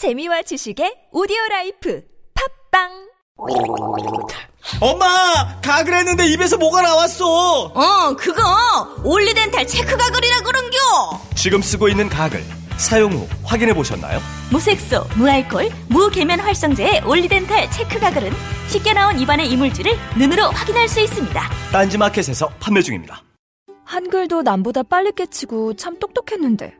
재미와 지식의 오디오 라이프 팟빵 엄마 가글 했는데 입에서 뭐가 나왔어 어, 그거 올리덴탈 체크 가글이라 그런겨. 지금 쓰고 있는 가글 사용 후 확인해 보셨나요? 무색소, 무알콜, 무계면 활성제의 올리덴탈 체크 가글은 쉽게 나온 입안의 이물질을 눈으로 확인할 수 있습니다. 딴지마켓에서 판매 중입니다. 한글도 남보다 빨리 깨치고 참 똑똑했는데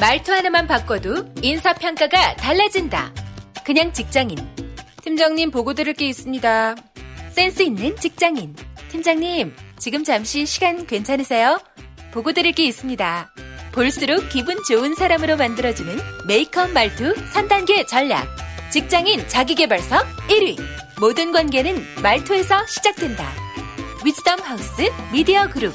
말투 하나만 바꿔도 인사평가가 달라진다. 그냥 직장인. 팀장님 보고 드릴 게 있습니다. 센스 있는 직장인. 팀장님, 지금 잠시 시간 괜찮으세요? 보고 드릴 게 있습니다. 볼수록 기분 좋은 사람으로 만들어주는 메이크업 말투 3단계 전략. 직장인 자기개발서 1위. 모든 관계는 말투에서 시작된다. 위즈덤 하우스 미디어 그룹.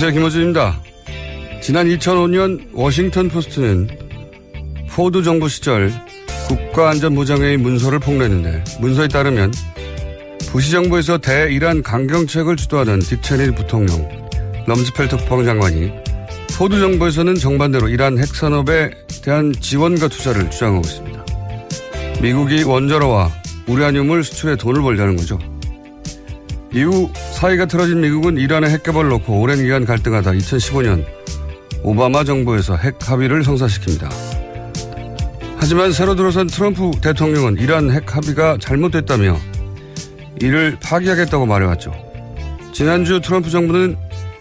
안녕하세요. 김어준입니다. 지난 2005년 워싱턴 포스트는 포드 정부 시절 국가안전보장회의 문서를 폭로했는데 문서에 따르면 부시 정부에서 대이란 강경책을 주도하는 딕 체니 부통령, 럼즈펠트 국방장관이 포드 정부에서는 정반대로 이란 핵산업에 대한 지원과 투자를 주장하고 있습니다. 미국이 원자로와 우라늄을 수출해 돈을 벌려는 거죠. 이후 사이가 틀어진 미국은 이란의 핵개발을 놓고 오랜 기간 갈등하다 2015년 오바마 정부에서 핵 합의를 성사시킵니다. 하지만 새로 들어선 트럼프 대통령은 이란 핵 합의가 잘못됐다며 이를 파기하겠다고 말해왔죠. 지난주 트럼프 정부는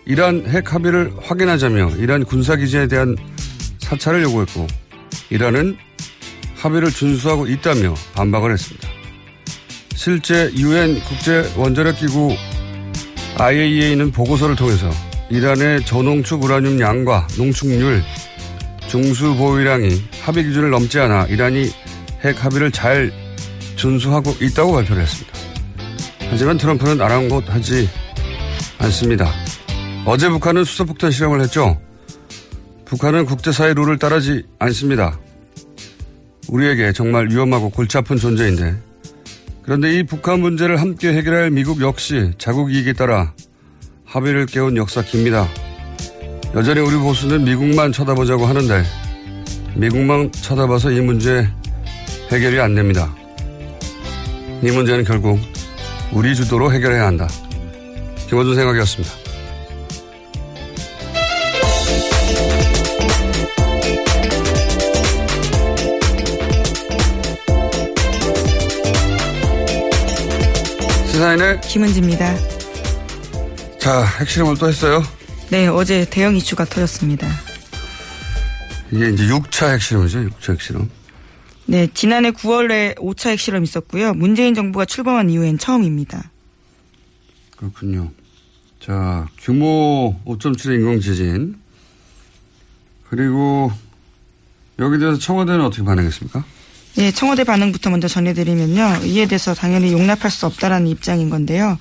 이란 핵 합의를 확인하자며 이란 군사기지에 대한 사찰을 요구했고 이란은 합의를 준수하고 있다며 반박을 했습니다. 실제 유엔 국제 원자력 기구 IAEA는 보고서를 통해서 이란의 저농축 우라늄 양과 농축률, 중수 보유량이 합의 기준을 넘지 않아 이란이 핵 합의를 잘 준수하고 있다고 발표를 했습니다. 하지만 트럼프는 아랑곳하지 않습니다. 어제 북한은 수소폭탄 실험을 했죠. 북한은 국제사회 룰을 따르지 않습니다. 우리에게 정말 위험하고 골치 아픈 존재인데 그런데 이 북한 문제를 함께 해결할 미국 역시 자국 이익에 따라 합의를 깨운 역사 깁니다. 여전히 우리 보수는 미국만 쳐다보자고 하는데 미국만 쳐다봐서 이 문제 해결이 안 됩니다. 이 문제는 결국 우리 주도로 해결해야 한다. 김호준 생각이었습니다. 시사인의 김은지입니다. 자, 핵실험을 또 했어요? 네, 어제 대형 이슈가 터졌습니다. 이게 이제 6차 핵실험이죠, 6차 핵실험. 네, 지난해 9월에 5차 핵실험 있었고요. 문재인 정부가 출범한 이후엔 처음입니다. 그렇군요. 자, 규모 5.7의 인공지진. 그리고 여기 대해서 청와대는 어떻게 반응했습니까? 네, 청와대 반응부터 먼저 전해드리면요. 이에 대해서 당연히 용납할 수 없다라는 입장인 건데요.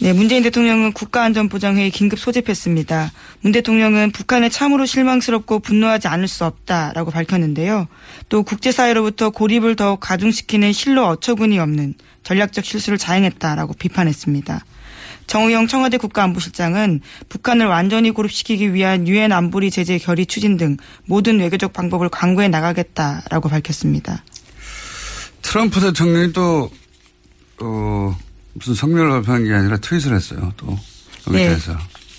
네, 문재인 대통령은 국가안전보장회의 긴급 소집했습니다. 문 대통령은 북한에 참으로 실망스럽고 분노하지 않을 수 없다라고 밝혔는데요. 또 국제사회로부터 고립을 더욱 가중시키는 실로 어처구니 없는 전략적 실수를 자행했다라고 비판했습니다. 정우영 청와대 국가안보실장은 북한을 완전히 고립시키기 위한 유엔 안보리 제재 결의 추진 등 모든 외교적 방법을 강구해 나가겠다라고 밝혔습니다. 트럼프 대통령이 또, 어, 무슨 성명을 발표한 게 아니라 트윗을 했어요. 또, 여기 네. 대해서.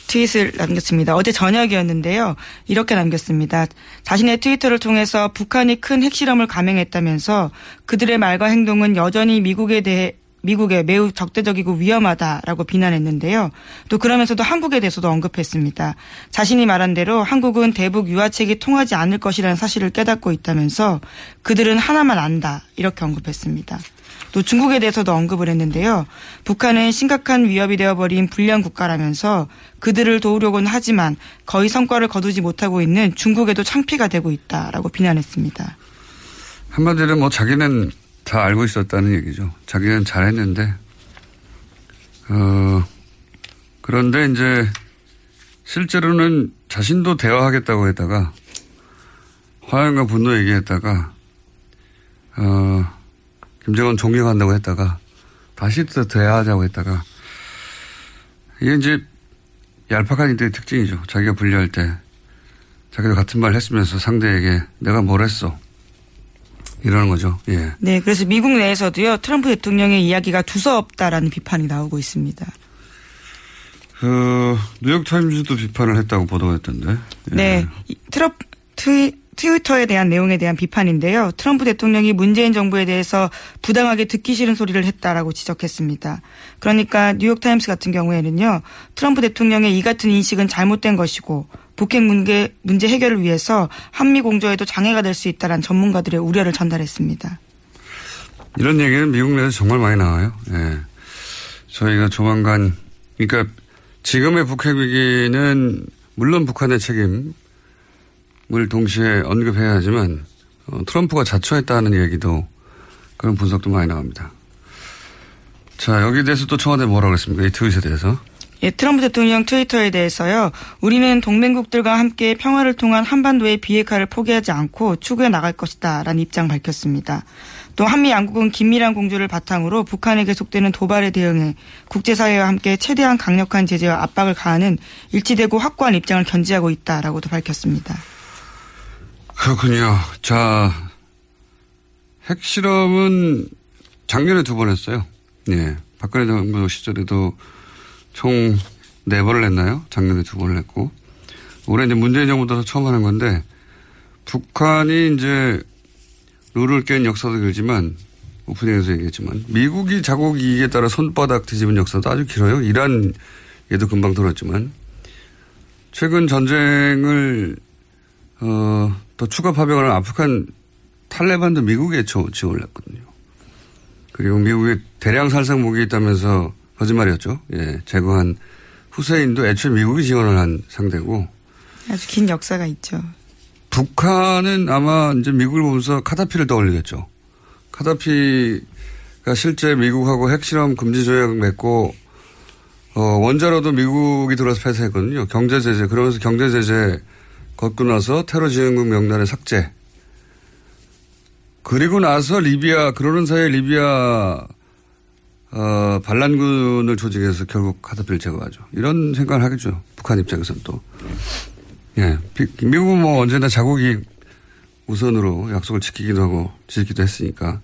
트윗을 남겼습니다. 어제 저녁이었는데요. 이렇게 남겼습니다. 자신의 트위터를 통해서 북한이 큰 핵실험을 감행했다면서 그들의 말과 행동은 여전히 미국에 대해 미국에 매우 적대적이고 위험하다라고 비난했는데요. 또 그러면서도 한국에 대해서도 언급했습니다. 자신이 말한 대로 한국은 대북 유화책이 통하지 않을 것이라는 사실을 깨닫고 있다면서 그들은 하나만 안다 이렇게 언급했습니다. 또 중국에 대해서도 언급을 했는데요. 북한은 심각한 위협이 되어버린 불량 국가라면서 그들을 도우려고는 하지만 거의 성과를 거두지 못하고 있는 중국에도 창피가 되고 있다라고 비난했습니다. 한마디로 뭐 자기는 다 알고 있었다는 얘기죠. 자기는 잘했는데, 어, 그런데 이제 실제로는 자신도 대화하겠다고 했다가 화염과 분노 얘기했다가 어, 김정은 존경한다고 했다가 다시 또 대화하자고 했다가 이게 이제 얄팍한 이들의 특징이죠. 자기가 분리할 때 자기도 같은 말 했으면서 상대에게 내가 뭘 했어 이러는 거죠. 예. 네, 그래서 미국 내에서도요 트럼프 대통령의 이야기가 두서없다라는 비판이 나오고 있습니다. 그 뉴욕 타임즈도 비판을 했다고 보도가 됐던데. 예. 네, 이 트럼프 트위, 트위터에 대한 내용에 대한 비판인데요. 트럼프 대통령이 문재인 정부에 대해서 부당하게 듣기 싫은 소리를 했다라고 지적했습니다. 그러니까 뉴욕타임스 같은 경우에는요. 트럼프 대통령의 이 같은 인식은 잘못된 것이고 북핵 문제, 문제 해결을 위해서 한미 공조에도 장애가 될 수 있다는 전문가들의 우려를 전달했습니다. 이런 얘기는 미국 내에서 정말 많이 나와요. 예. 저희가 조만간, 그러니까 지금의 북핵 위기는 물론 북한의 책임을 동시에 언급해야 하지만 어, 트럼프가 자초했다는 얘기도 그런 분석도 많이 나옵니다. 자, 여기에 대해서 또 청와대 뭐라고 그랬습니까? 이 트윗에 대해서. 예, 트럼프 대통령 트위터에 대해서요. 우리는 동맹국들과 함께 평화를 통한 한반도의 비핵화를 포기하지 않고 추구해 나갈 것이다. 라는 입장 밝혔습니다. 또 한미 양국은 긴밀한 공조를 바탕으로 북한에 계속되는 도발에 대응해 국제사회와 함께 최대한 강력한 제재와 압박을 가하는 일치되고 확고한 입장을 견지하고 있다라고도 밝혔습니다. 그렇군요. 자, 핵실험은 작년에 두 번 했어요. 예. 박근혜 정부 시절에도 총 네 번을 했나요? 작년에 두 번을 했고. 올해 이제 문재인 정부 들어서 처음 하는 건데, 북한이 이제 룰을 깬 역사도 길지만, 오프닝에서 얘기했지만, 미국이 자국 이익에 따라 손바닥 뒤집은 역사도 아주 길어요. 이란 얘도 금방 들었지만, 최근 전쟁을, 어, 또 추가 파병을 한 아프간 탈레반도 미국에 지원을 했거든요. 그리고 미국에 대량 살상 무기 있다면서 거짓말이었죠. 예, 제거한 후세인도 애초에 미국이 지원을 한 상대고. 아주 긴 역사가 있죠. 북한은 아마 이제 미국을 보면서 카다피를 떠올리겠죠. 카다피가 실제 미국하고 핵실험 금지 조약 맺고 어, 원자로도 미국이 들어서 폐쇄했거든요. 경제 제재 그러면서 경제 제재 걷고 나서 테러 지원국 명단의 삭제. 그리고 나서 리비아 그러는 사이에 리비아 어, 반란군을 조직해서 결국 카다피를 제거하죠. 이런 생각을 하겠죠. 북한 입장에서는 또. 예. 비- 미국은 뭐 언제나 자국이 우선으로 약속을 지키기도 하고 지키기도 했으니까.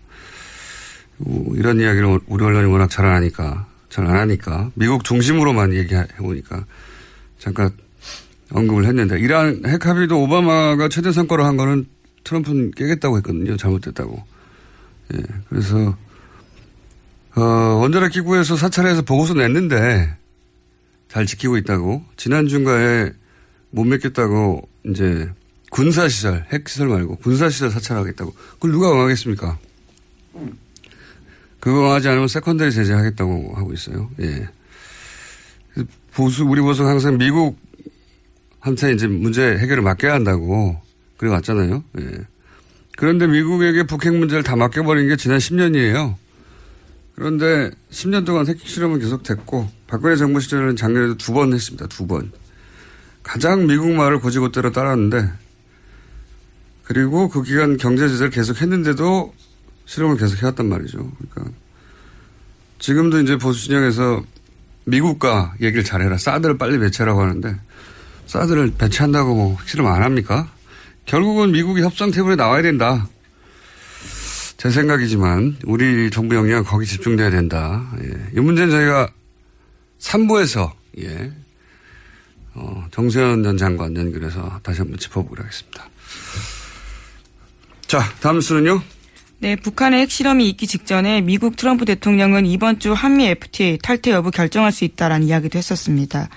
어, 이런 이야기를 우리 언론이 워낙 잘 안 하니까, 잘 안 하니까, 미국 중심으로만 얘기해 보니까, 잠깐 언급을 했는데, 이란 핵 합의도 오바마가 최대 성과로 한 거는 트럼프는 깨겠다고 했거든요. 잘못됐다고. 예. 그래서, 어, 원자력 기구에서 사찰해서 보고서 냈는데, 잘 지키고 있다고. 지난 중가에 못 맺겠다고, 이제, 군사 시설, 핵 시설 말고, 군사 시설 사찰하겠다고. 그걸 누가 응하겠습니까? 그거 하지 않으면 secondary 제재하겠다고 하고 있어요. 예. 보수, 우리 보수가 항상 미국 한테 이제 문제 해결을 맡겨야 한다고 그래 왔잖아요. 예. 그런데 미국에게 북핵 문제를 다 맡겨버린 게 지난 10년이에요. 그런데 10년 동안 핵 실험은 계속됐고 박근혜 정부 시절에는 작년에도 두 번 했습니다. 두 번. 가장 미국 말을 고지고대로 따랐는데 그리고 그 기간 경제 제재를 계속 했는데도 실험을 계속 해왔단 말이죠. 그러니까 지금도 이제 보수 진영에서 미국과 얘기를 잘해라. 사드를 빨리 배치하라고 하는데 사드를 배치한다고 뭐 실험 안 합니까? 결국은 미국이 협상 테이블에 나와야 된다. 제 생각이지만 우리 정부 역량 거기 집중돼야 된다. 예. 이 문제는 저희가 3부에서 예. 어, 정세현 전 장관 연결해서 다시 한번 짚어보기로 하겠습니다. 자, 다음 수는요. 네, 북한의 핵실험이 있기 직전에 미국 트럼프 대통령은 이번 주 한미 FTA 탈퇴 여부 결정할 수 있다라는 이야기도 했었습니다.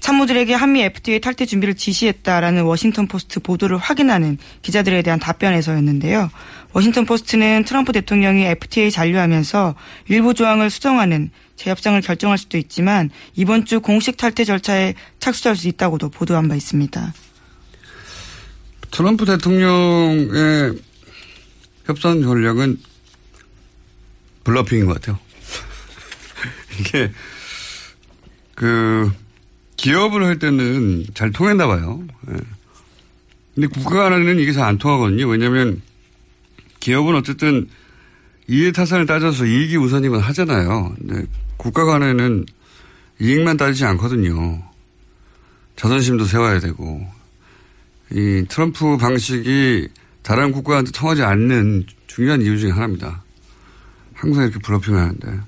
참모들에게 한미 FTA 탈퇴 준비를 지시했다라는 워싱턴 포스트 보도를 확인하는 기자들에 대한 답변에서였는데요. 워싱턴 포스트는 트럼프 대통령이 FTA 잔류하면서 일부 조항을 수정하는 재협상을 결정할 수도 있지만 이번 주 공식 탈퇴 절차에 착수할 수 있다고도 보도한 바 있습니다. 트럼프 대통령의 협상 전략은 bluffing인 것 같아요. 이게 그 기업을 할 때는 잘 통했나 봐요. 예. 근데 국가 간에는 이게 잘 안 통하거든요. 왜냐하면 기업은 어쨌든 이해 타산을 따져서 이익이 우선이면 하잖아요. 근데 국가 간에는 이익만 따지지 않거든요. 자존심도 세워야 되고 이 트럼프 방식이 다른 국가한테 통하지 않는 중요한 이유 중에 하나입니다. 항상 이렇게 블러핑을 하는데.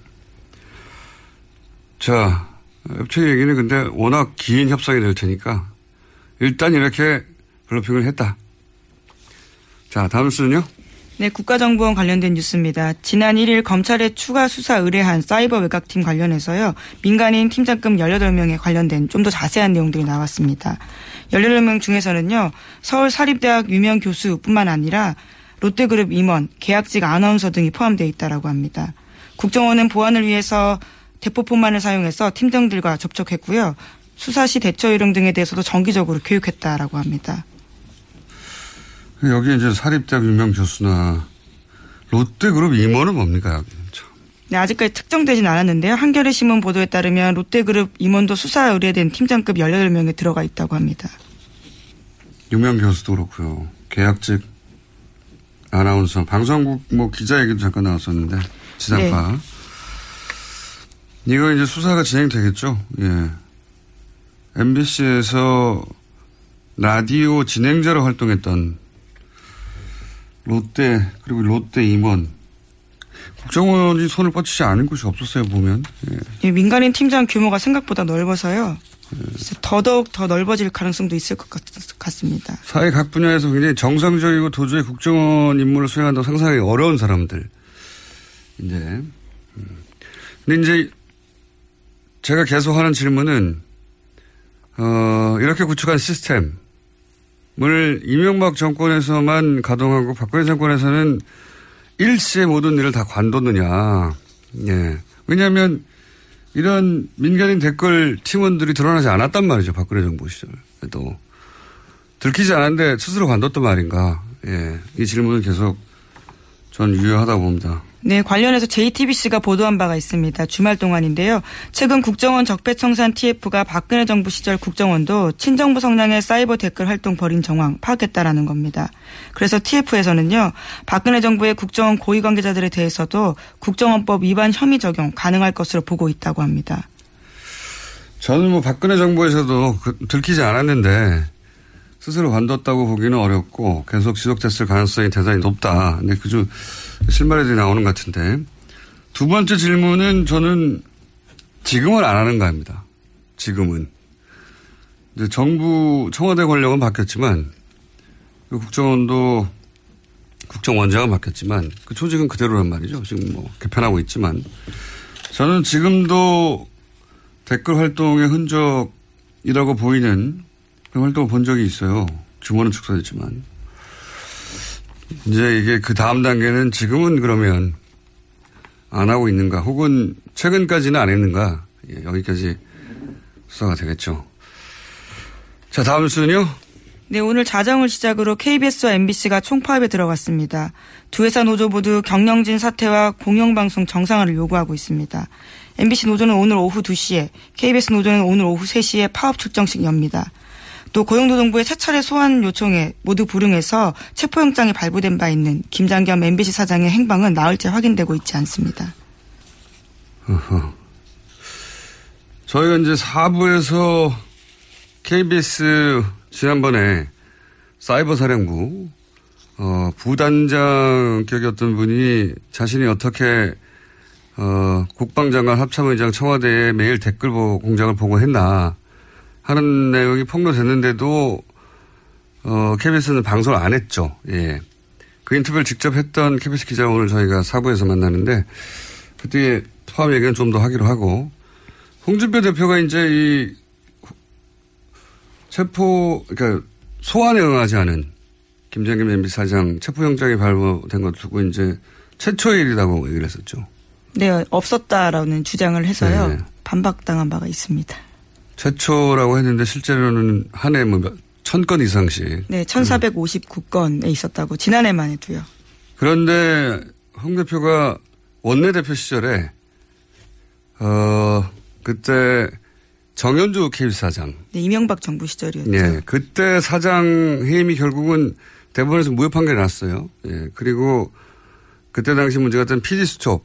자, 업체 얘기는 근데 워낙 긴 협상이 될 테니까 일단 이렇게 블러핑을 했다. 자, 다음 수는요? 네, 국가정보원 관련된 뉴스입니다. 지난 1일 검찰에 추가 수사 의뢰한 사이버 외곽팀 관련해서요. 민간인 팀장급 18명에 관련된 좀 더 자세한 내용들이 나왔습니다. 18명 중에서는요. 서울사립대학 유명 교수뿐만 아니라 롯데그룹 임원, 계약직 아나운서 등이 포함되어 있다라고 합니다. 국정원은 보안을 위해서 대포폰만을 사용해서 팀장들과 접촉했고요. 수사시 대처 요령 등에 대해서도 정기적으로 교육했다라고 합니다. 여기 이제 사립대학 유명 교수나 롯데그룹 임원은 뭡니까? 네, 아직까지 특정되진 않았는데요. 한겨레 신문 보도에 따르면 롯데그룹 임원도 수사 의뢰된 팀장급 18명에 들어가 있다고 합니다. 유명 교수도 그렇고요. 계약직 아나운서, 방송국 뭐 기자 얘기도 잠깐 나왔었는데 지상파. 네. 이거 이제 수사가 진행되겠죠. 예. MBC에서 라디오 진행자로 활동했던 롯데 그리고 롯데 임원 국정원이 손을 뻗치지 않은 곳이 없었어요 보면 예. 예, 민간인 팀장 규모가 생각보다 넓어서요 더더욱 더 넓어질 가능성도 있을 것 같, 습니다 사회 각 분야에서 굉장히 정상적이고 도저히 국정원 임무를 수행한다고 상상하기 어려운 사람들 이제 음. 근데 이제 제가 계속 하는 질문은 어, 이렇게 구축한 시스템 을 이명박 정권에서만 가동하고 박근혜 정권에서는 일시에 모든 일을 다 관뒀느냐. 예. 왜냐하면 이런 민간인 댓글 팀원들이 드러나지 않았단 말이죠. 박근혜 정부 시절에도. 들키지 않았는데 스스로 관뒀단 말인가. 예. 이 질문은 계속 전 유효하다고 봅니다. 네, 관련해서 JTBC가 보도한 바가 있습니다. 주말 동안인데요. 최근 국정원 적폐청산 TF가 박근혜 정부 시절 국정원도 친정부 성향의 사이버 댓글 활동 벌인 정황 파악했다라는 겁니다. 그래서 TF에서는요, 박근혜 정부의 국정원 고위 관계자들에 대해서도 국정원법 위반 혐의 적용 가능할 것으로 보고 있다고 합니다. 저는 뭐 박근혜 정부에서도 그 들키지 않았는데 스스로 관뒀다고 보기는 어렵고 계속 지속됐을 가능성이 대단히 높다. 근데 그중 실마리들이 나오는 것 같은데 두 번째 질문은 저는 지금은 안 하는 거 합니다. 지금은 이제 정부 청와대 권력은 바뀌었지만 그 국정원도 국정원장은 바뀌었지만 그 조직은 그대로란 말이죠. 지금 뭐 개편하고 있지만 저는 지금도 댓글 활동의 흔적이라고 보이는 활동을 본 적이 있어요. 규모는 축소됐지만. 이제 이게 그 다음 단계는 지금은 그러면 안 하고 있는가 혹은 최근까지는 안 했는가 예, 여기까지 수사가 되겠죠. 자 다음 순요. 네, 오늘 자정을 시작으로 KBS와 MBC가 총파업에 들어갔습니다. 두 회사 노조 모두 경영진 사퇴와 공영방송 정상화를 요구하고 있습니다. MBC 노조는 오늘 오후 2시에, KBS 노조는 오늘 오후 3시에 파업 출정식 엽니다. 또 고용노동부의 세 차례 소환 요청에 모두 불응해서 체포영장이 발부된 바 있는 김장겸 MBC 사장의 행방은 나흘째 확인되고 있지 않습니다. 어허. 저희가 이제 4부에서 KBS 지난번에 사이버 사령부 어, 부단장 격이었던 분이 자신이 어떻게 어, 국방장관 합참의장 청와대에 매일 댓글 보, 공장을 보고 했나 하는 내용이 폭로됐는데도 어, KBS는 방송을 안 했죠. 예. 그 인터뷰를 직접 했던 KBS 기자 오늘 저희가 사부에서 만나는데 그때 포함 얘기는 좀 더 하기로 하고 홍준표 대표가 이제 이 체포 그러니까 소환에 응하지 않은 김정김 MB 사장 체포영장이 발부된 것 두고 이제 최초의 일이라고 얘기를 했었죠. 네, 없었다라는 주장을 해서요. 네. 반박당한 바가 있습니다. 최초라고 했는데 실제로는 한 해 뭐 천 건 이상씩. 네, 1459건에 있었다고 지난해만 해도요. 그런데 홍 대표가 원내대표 시절에 어 그때 정현주 KBS 사장 네, 이명박 정부 시절이었죠. 예, 그때 사장 해임이 결국은 대법원에서 무효 판결이 났어요. 예, 그리고 그때 당시 문제가 됐던 PD 수첩,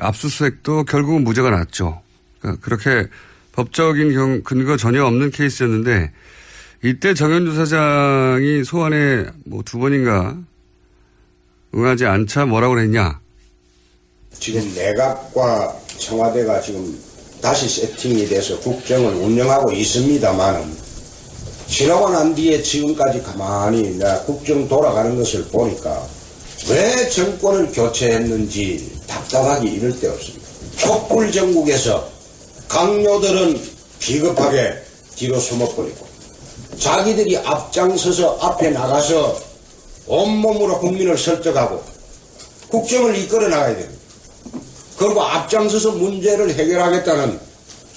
압수수색도 결국은 무죄가 났죠. 그러니까 그렇게 법적인 경, 근거 전혀 없는 케이스였는데 이때 정현주 사장이 소환에 뭐 두 번인가 응하지 않자 뭐라고 그랬냐. 지금 내각과 청와대가 지금 다시 세팅이 돼서 국정을 운영하고 있습니다만은 지나고 난 뒤에 지금까지 가만히 국정 돌아가는 것을 보니까 왜 정권을 교체했는지 답답하기 이를 데 없습니다. 촛불 전국에서 강요들은 비겁하게 뒤로 숨어버리고 자기들이 앞장서서 앞에 나가서 온몸으로 국민을 설득하고 국정을 이끌어 나가야 됩니다. 그리고 앞장서서 문제를 해결하겠다는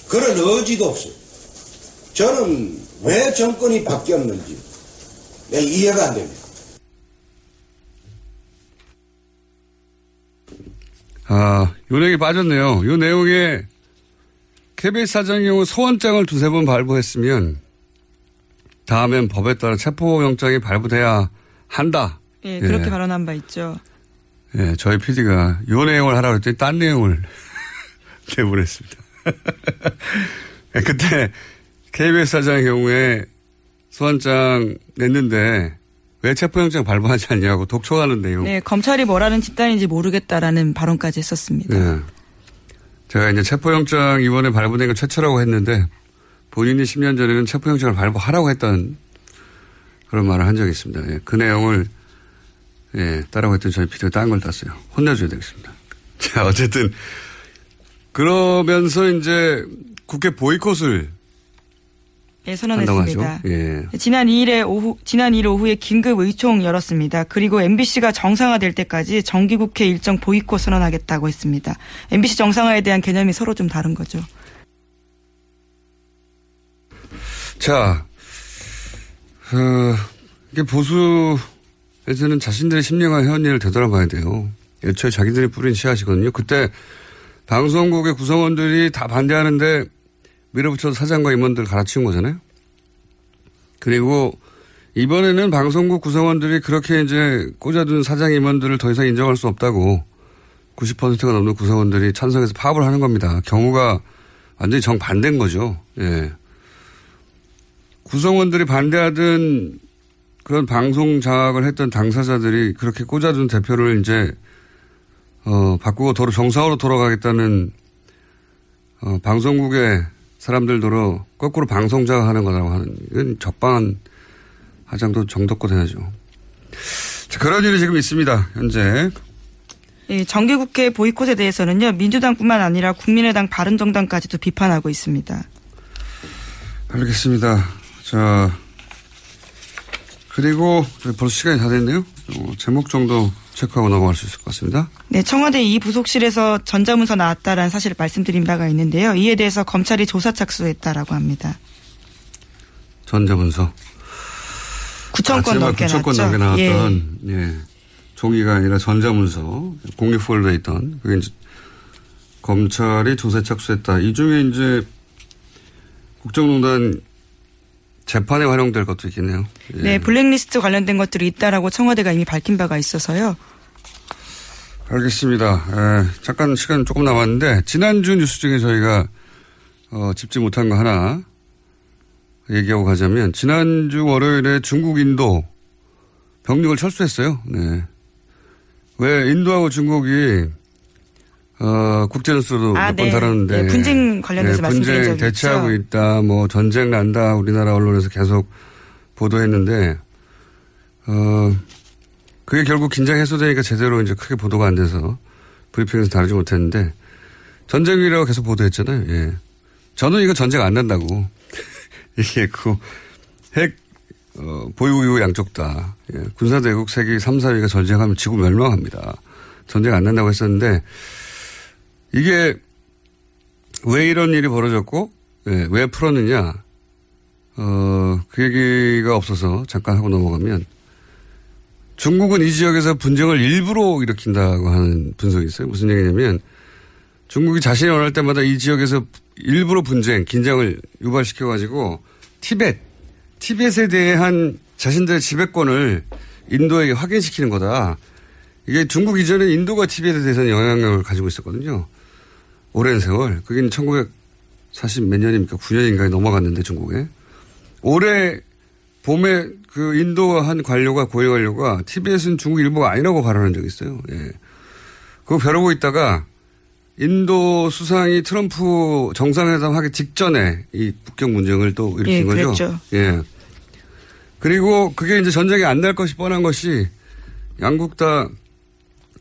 그런 의지도 없어요. 저는 왜 정권이 바뀌었는지 내 이해가 안 됩니다. 아, 요 내용이 빠졌네요. 요 내용에 KBS 사장의 경우 소환장을 두세 번 발부했으면 다음엔 법에 따라 체포영장이 발부돼야 한다. 예, 그렇게 예. 발언한 바 있죠. 예, 저희 PD가 요 내용을 하라고 했더니 딴 내용을 내보냈습니다. 예, 그때 KBS 사장의 경우에 소환장 냈는데 왜 체포영장 발부하지 않냐고 독촉하는 내용. 네, 검찰이 뭐라는 집단인지 모르겠다라는 발언까지 했었습니다. 네. 제가 이제 체포영장 이번에 발부된 건 최초라고 했는데 본인이 10년 전에는 체포영장을 발부하라고 했던 그런 말을 한 적이 있습니다. 예, 그 내용을 예, 따라고 했더니 저희 피디가 딴걸 땄어요. 혼내줘야 되겠습니다. 자, 어쨌든 그러면서 이제 국회 보이콧을 예. 선언했습니다. 예. 지난 2일에 오후 지난 2일 오후에 긴급 의총 열었습니다. 그리고 MBC가 정상화될 때까지 정기국회 일정 보이콧 선언하겠다고 했습니다. MBC 정상화에 대한 개념이 서로 좀 다른 거죠. 자, 어, 이게 보수에서는 자신들의 심령과 현리를 되돌아봐야 돼요. 애초에 자기들이 뿌린 씨앗이거든요. 그때 방송국의 구성원들이 다 반대하는데 밀어붙여서 사장과 임원들 갈아치운 거잖아요. 그리고 이번에는 방송국 구성원들이 그렇게 이제 꽂아둔 사장 임원들을 더 이상 인정할 수 없다고 90%가 넘는 구성원들이 찬성해서 파업을 하는 겁니다. 경우가 완전히 정반대인 거죠. 예. 구성원들이 반대하던 그런 방송 장악을 했던 당사자들이 그렇게 꽂아둔 대표를 이제 어, 바꾸고 도로 정상으로 돌아가겠다는 어, 방송국의 사람들도로 거꾸로 방송 장악하는 거라고 하는 이건 적방한 하장도 정도껏 해야죠. 자, 그런 일이 지금 있습니다. 현재 예, 정기국회 보이콧에 대해서는요 민주당뿐만 아니라 국민의당, 바른정당까지도 비판하고 있습니다. 알겠습니다. 자 그리고 벌써 시간이 다 됐네요. 어, 제목 정도 체크하고 넘어갈 수 있을 것 같습니다. 네, 청와대 이 부속실에서 전자문서 나왔다라는 사실을 말씀드린 바가 있는데요. 이에 대해서 검찰이 조사 착수했다라고 합니다. 전자문서. 9천 건 넘게 아, 9천 건. 넘게 예. 나왔던 예. 종이가 아니라 전자문서 공개 폴더에 있던 그게 이제 검찰이 조사에 착수했다. 이 중에 이제 국정농단 재판에 활용될 것도 있겠네요. 예. 네, 블랙리스트 관련된 것들이 있다라고 청와대가 이미 밝힌 바가 있어서요. 알겠습니다. 예, 잠깐 시간 조금 남았는데 지난주 뉴스 중에 저희가 어, 짚지 못한 거 하나 얘기하고 가자면 지난주 월요일에 중국 인도 병력을 철수했어요. 네. 왜 인도하고 중국이 어, 국제뉴스로도 아, 몇번 네. 다뤘는데 네, 분쟁 관련돼서 말씀드린 분쟁 적이 대치하고 있죠. 있다. 뭐 전쟁 난다. 우리나라 언론에서 계속 보도했는데 어 그게 결국 긴장 해소되니까 제대로 이제 크게 보도가 안 돼서 브리핑에서 다루지 못했는데 전쟁이라고 계속 보도했잖아요. 예. 저는 이거 전쟁 안 난다고 얘기했고 핵 어, 보유 이후 양쪽 다 예. 군사대국 세계 3, 4위가 전쟁하면 지구 멸망합니다. 전쟁 안 난다고 했었는데 이게 왜 이런 일이 벌어졌고 예, 왜 풀었느냐 어, 그 얘기가 없어서 잠깐 하고 넘어가면 중국은 이 지역에서 분쟁을 일부러 일으킨다고 하는 분석이 있어요. 무슨 얘기냐면 중국이 자신이 원할 때마다 이 지역에서 일부러 분쟁, 긴장을 유발시켜가지고 티벳, 티벳에 대한 자신들의 지배권을 인도에게 확인시키는 거다. 이게 중국 이전에 인도가 티벳에 대해서는 영향력을 가지고 있었거든요. 오랜 세월. 그게 1940 몇 년입니까? 9년인가에 넘어갔는데 중국에. 올해 봄에 그 인도 한 관료가 고위 관료가 TBS는 중국 일부가 아니라고 발언한 적이 있어요. 예. 그거 벼르고 있다가 인도 수상이 트럼프 정상회담 하기 직전에 이 북경 문쟁을 또 일으킨 예, 거죠. 그랬죠. 예. 그리고 그게 이제 전쟁이 안 날 것이 뻔한 것이 양국 다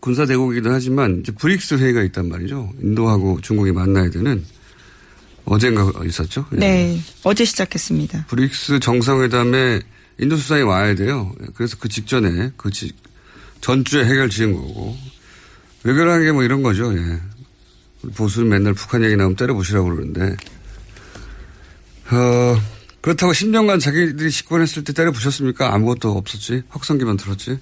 군사 대국이기도 하지만 이제 브릭스 회의가 있단 말이죠. 인도하고 중국이 만나야 되는 어젠가 있었죠. 예. 네, 어제 시작했습니다. 브릭스 정상회담에 인도 수상이 와야 돼요. 그래서 그 직전에 그 지, 전주에 해결 지은 거고 외교라는 게 뭐 이런 거죠. 예. 보수는 맨날 북한 얘기 나오면 때려보시라고 그러는데 어, 그렇다고 10년간 자기들이 집권했을 때 때려부셨습니까? 아무것도 없었지. 확성기만 들었지.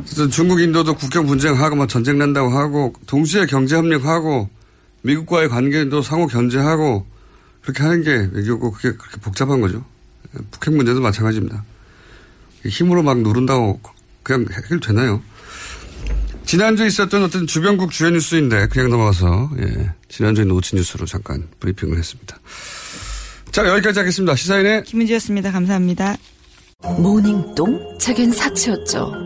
어쨌든 중국 인도도 국경 분쟁하고 막 전쟁 난다고 하고 동시에 경제 협력하고 미국과의 관계도 상호 견제하고 그렇게 하는 게 외교고 그게 그렇게 복잡한 거죠. 북핵 문제도 마찬가지입니다. 힘으로 막 누른다고 그냥 해결되나요? 지난주에 있었던 어떤 주변국 주요 뉴스인데 그냥 넘어가서 예, 지난주에 노치 뉴스로 잠깐 브리핑을 했습니다. 자 여기까지 하겠습니다. 시사인의 김은지였습니다. 감사합니다. 모닝똥? 제겐 사치였죠.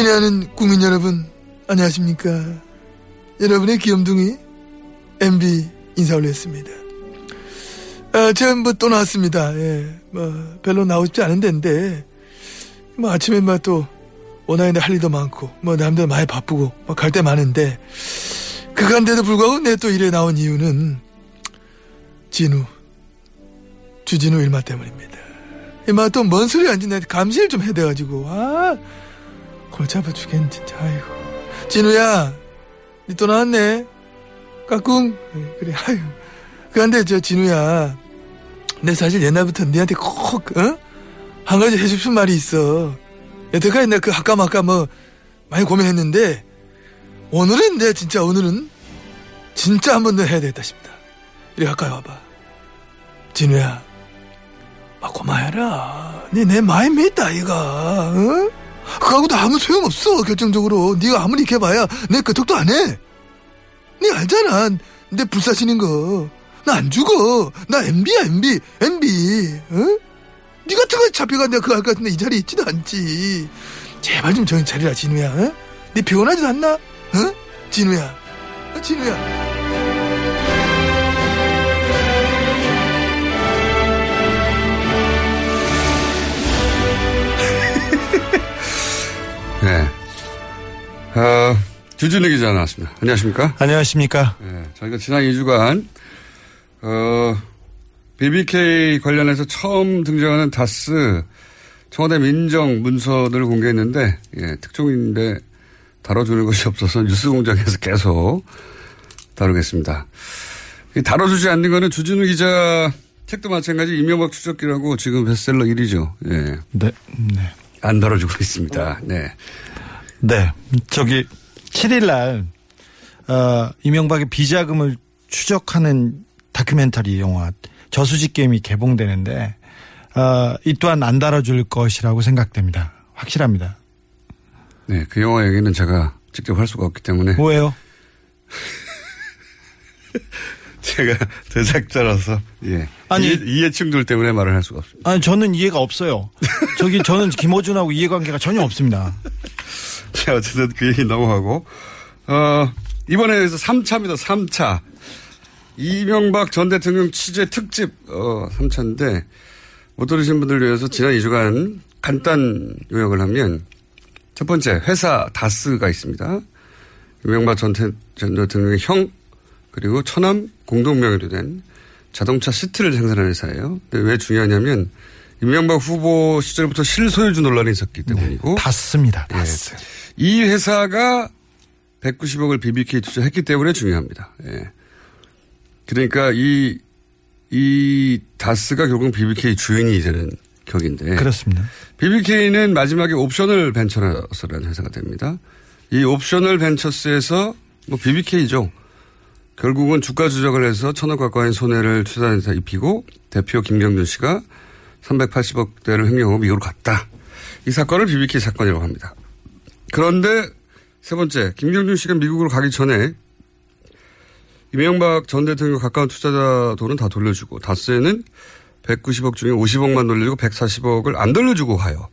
친애하는 국민 여러분, 안녕하십니까. 여러분의 귀염둥이 MB 인사 올렸습니다. 아, 제가 뭐 또 나왔습니다. 예, 뭐, 별로 나오고 싶지 않은 데인데, 뭐 아침에 막또 원하는데 할 일도 많고 뭐 남들 많이 바쁘고 뭐갈때 많은데 그간데도 불구하고 내 또 일에 나온 이유는 진우 주진우 일마 때문입니다. 이마 또 뭔 소리 안지 내 감시를 좀 해야 돼가지고 아 골치 아파 죽겠네 진짜 아이고. 진우야 니 또 나왔네. 까꿍. 예, 그래. 아유. 그런데 저 진우야 내 사실 옛날부터 니한테 꼭 어? 한 가지 해주고 싶은 말이 있어. 여태까지 내가 그 아까 아까 뭐 많이 고민했는데 오늘은 내 진짜 오늘은 진짜 한 번 더 해야 되겠다 싶다. 이리 가까이 와봐. 진우야 아 고마해라. 니내 마음 믿다 이가. 어? 그하고도 아무 소용없어 결정적으로. 네가 아무리 이렇게 봐야 내 끄떡도 안해. 니 알잖아. 내 불사신인 거. 나 안 죽어. 나 MB야 MB MB 어? 니 같은 거 잡혀가 내가 그거 할것 같은데 이 자리에 있지도 않지. 제발 좀 정신 차리라 진우야. 어? 니 피곤하지도 않나? 어? 진우야. 어, 진우야 네. 어, 주진우 기자 나왔습니다. 안녕하십니까? 안녕하십니까? 네, 저희가 지난 2주간, 어, BBK 관련해서 처음 등장하는 다스 청와대 민정 문서들을 공개했는데, 예, 특종인데 다뤄주는 것이 없어서 뉴스 공장에서 계속 다루겠습니다. 이 다뤄주지 않는 거는 주진우 기자 책도 마찬가지 이명박 추적기라고 지금 베스트셀러 1위죠. 예. 네, 네. 안 다뤄주고 있습니다. 네. 네. 저기 7일 날 어, 이명박의 비자금을 추적하는 다큐멘터리 영화 저수지 게임이 개봉되는데 어, 이 또한 안 달아줄 것이라고 생각됩니다. 확실합니다. 네, 그 영화 얘기는 제가 직접 할 수가 없기 때문에. 뭐예요? 제가 제작자라서 예. 아니 이해, 이해 충돌 때문에 말을 할 수가 없습니다. 아니 저는 이해가 없어요. 저기 저는 김호준하고 이해관계가 전혀 없습니다. 자, 어쨌든 그 얘기 넘어가고 어, 이번에서 3차입니다. 3차. 이명박 전 대통령 취재 특집 어, 3차인데 못 들으신 분들 위해서 지난 2주간 간단 요약을 하면 첫 번째 회사 다스가 있습니다. 이명박 전, 대, 전 대통령의 형 그리고 처남 공동명의로 된 자동차 시트를 생산하는 회사예요. 근데 왜 중요하냐면 이명박 후보 시절부터 실소유주 논란이 있었기 때문이고 네, 다스입니다. 다스. 예. 이 회사가 190억을 BBK 투자했기 때문에 중요합니다. 예. 그러니까 이, 이 다스가 결국 BBK 주인이 되는 격인데. 그렇습니다. BBK는 마지막에 옵셔널 벤처스라는 회사가 됩니다. 이 옵셔널 벤처스에서 뭐 BBK죠. 결국은 주가 조작을 해서 천억 가까이 손해를 투자한테 입히고 대표 김경준 씨가 380억 대를 횡령하고 미국으로 갔다. 이 사건을 BBK 사건이라고 합니다. 그런데 세 번째, 김경준 씨가 미국으로 가기 전에 이명박 전 대통령 가까운 투자자 돈은 다 돌려주고 다스에는 190억 중에 50억만 돌려주고 140억을 안 돌려주고 가요.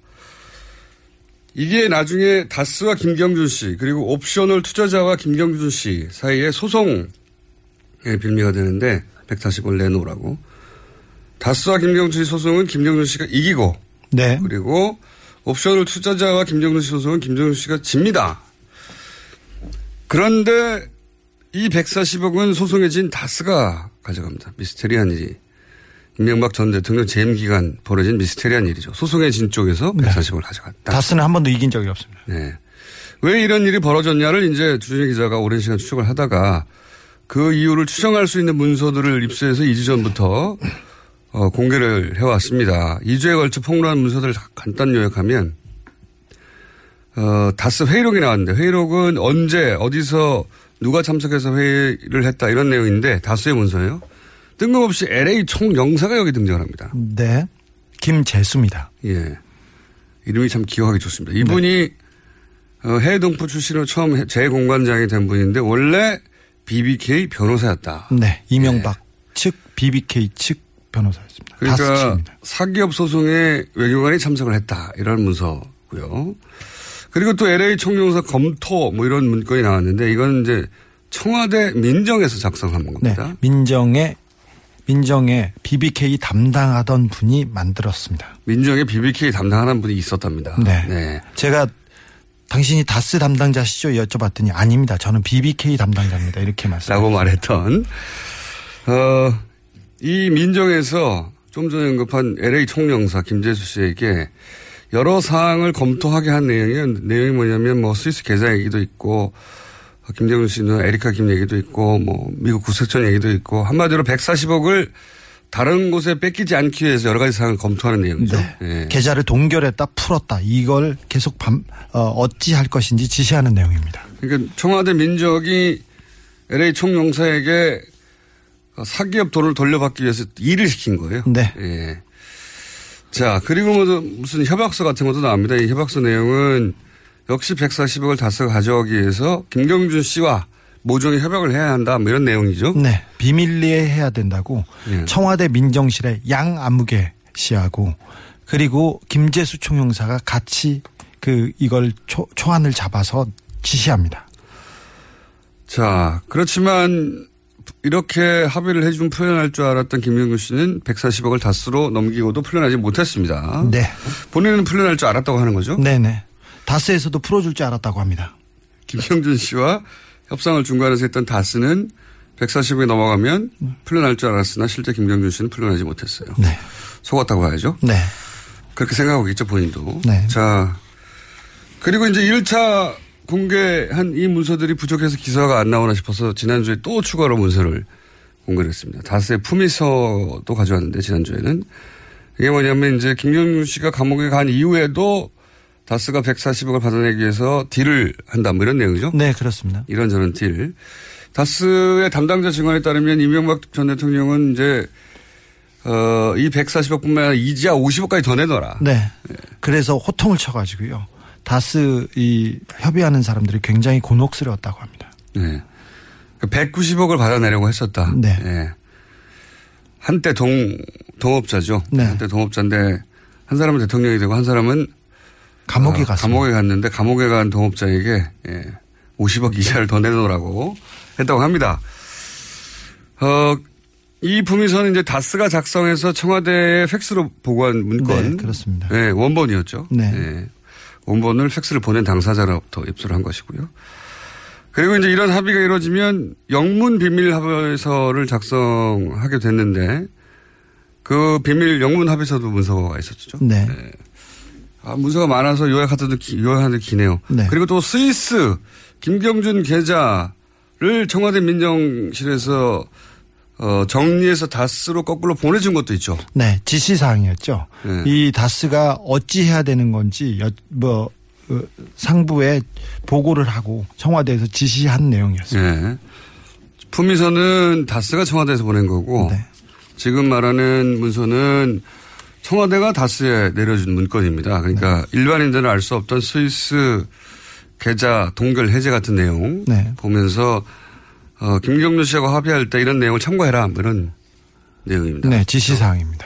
이게 나중에 다스와 김경준 씨 그리고 옵셔널 투자자와 김경준 씨 사이에 소송의 빌미가 되는데 140억을 내놓으라고. 다스와 김경준 씨 소송은 김경준 씨가 이기고 네. 그리고 옵셔널 투자자와 김정준 씨 소송은 김정준 씨가 집니다. 그런데 이 140억은 소송에 진 다스가 가져갑니다. 미스테리한 일이. 이명박 전 대통령 재임 기간 벌어진 미스테리한 일이죠. 소송에 진 쪽에서 140억을 가져갔다. 다스는 한 번도 이긴 적이 없습니다. 네. 왜 이런 일이 벌어졌냐를 이제 주진 기자가 오랜 시간 추적을 하다가 그 이유를 추정할 수 있는 문서들을 입수해서 2주 전부터 어, 공개를 해왔습니다. 2주에 걸쳐 폭로한 문서들을 간단 요약하면 어, 다스 회의록이 나왔는데 회의록은 언제 어디서 누가 참석해서 회의를 했다 이런 내용인데 다스의 문서예요. 뜬금없이 LA 총영사가 여기 등장을 합니다. 네. 김재수입니다. 예. 이름이 참 기억하기 좋습니다. 이분이 네. 어, 해외 동포 출신으로 처음 재공관장이 된 분인데 원래 BBK 변호사였다. 네. 이명박 네. 측 BBK 측 변호사였습니다. 그러니까 사기업 소송에 외교관이 참석을 했다. 이런 문서고요. 그리고 또 LA 총영사 검토 뭐 이런 문건이 나왔는데 이건 이제 청와대 민정에서 작성한 겁니다. 네. 민정의 민정의 BBK 담당하던 분이 만들었습니다. 민정의 BBK 담당하는 분이 있었답니다. 네. 제가 당신이 다스 담당자시죠? 여쭤봤더니 아닙니다. 저는 BBK 담당자입니다. 이렇게 말씀. 라고 말했던, 어, 이 민정에서 좀 전에 언급한 LA 총영사 김재수 씨에게 여러 사항을 검토하게 한 내용이, 내용이 뭐냐면 뭐 스위스 계좌 얘기도 있고, 김정은 씨는 에리카 김 얘기도 있고, 뭐 미국 구색전 얘기도 있고, 한마디로 140억을 다른 곳에 뺏기지 않기 위해서 여러 가지 사항을 검토하는 내용이죠. 예. 계좌를 동결했다 풀었다 이걸 계속 밤, 어, 어찌할 것인지 지시하는 내용입니다. 그러니까 청와대 민정이 LA 총영사에게 사기업 돈을 돌려받기 위해서 일을 시킨 거예요. 네. 예. 자, 그리고 뭐 무슨 협약서 같은 것도 나옵니다. 이 협약서 내용은 역시 140억을 다스 가져가기 위해서 김경준 씨와 모종의 협약을 해야 한다. 뭐 이런 내용이죠. 네. 비밀리에 해야 된다고 예. 청와대 민정실의 양아무개 씨하고 그리고 김재수 총영사가 같이 그 이걸 초, 초안을 잡아서 지시합니다. 자, 그렇지만 이렇게 합의를 해준 풀려날 줄 알았던 김영균 씨는 140억을 다스로 넘기고도 풀려나지 못했습니다. 네. 본인은 풀려날 줄 알았다고 하는 거죠? 네네. 다스에서도 풀어줄 줄 알았다고 합니다. 김경준 씨와 협상을 중간에서 했던 다스는 140억이 넘어가면 풀려날 줄 알았으나 실제 김경준 씨는 풀려나지 못했어요. 네. 속았다고 봐야죠. 네. 그렇게 생각하고 있죠, 본인도. 네. 자, 그리고 이제 1차 공개한 이 문서들이 부족해서 기사가 안 나오나 싶어서 지난주에 또 추가로 문서를 공개를 했습니다. 다스의 품위서도 가져왔는데, 지난주에는. 이게 뭐냐면 이제 김경준 씨가 감옥에 간 이후에도 다스가 140억을 받아내기 위해서 딜을 한다, 뭐 이런 내용이죠. 네, 그렇습니다. 이런저런 딜. 다스의 담당자 증언에 따르면 이명박 전 대통령은 이제 어, 이 140억뿐만 아니라 이자 50억까지 더 내놔라. 네. 그래서 호통을 쳐가지고요. 다스 이 협의하는 사람들이 굉장히 곤혹스러웠다고 합니다. 네. 190억을 받아내려고 했었다. 네. 예. 한때 동, 동업자죠. 네. 한때 동업자인데 한 사람은 대통령이 되고 한 사람은 감옥에 어, 갔습니다. 감옥에 갔는데 감옥에 간 동업자에게 예, 50억 이자를 더 내놓으라고 했다고 합니다. 어, 이 품위서는 이제 다스가 작성해서 청와대에 팩스로 보고한 문건. 네, 그렇습니다. 예, 원본이었죠. 네. 예. 원본을 팩스를 보낸 당사자로부터 입수를 한 것이고요. 그리고 이제 이런 합의가 이루어지면 영문 비밀 합의서를 작성하게 됐는데 그 비밀 영문 합의서도 문서가 있었죠. 네. 아, 문서가 많아서 요약하던데 기, 요약하는데 기네요. 네. 그리고 또 스위스 김경준 계좌를 청와대 민정실에서 어, 정리해서 다스로 거꾸로 보내준 것도 있죠. 네, 지시사항이었죠. 네. 이 다스가 어찌 해야 되는 건지 여, 뭐 어, 상부에 보고를 하고 청와대에서 지시한 내용이었어요. 예. 품위서는 다스가 청와대에서 보낸 거고 네. 지금 말하는 문서는 청와대가 다스에 내려준 문건입니다. 그러니까 네. 일반인들은 알 수 없던 스위스 계좌 동결 해제 같은 내용 네. 보면서 어, 김경준 씨하고 합의할 때 이런 내용을 참고해라 뭐 이런 내용입니다. 네, 지시사항입니다.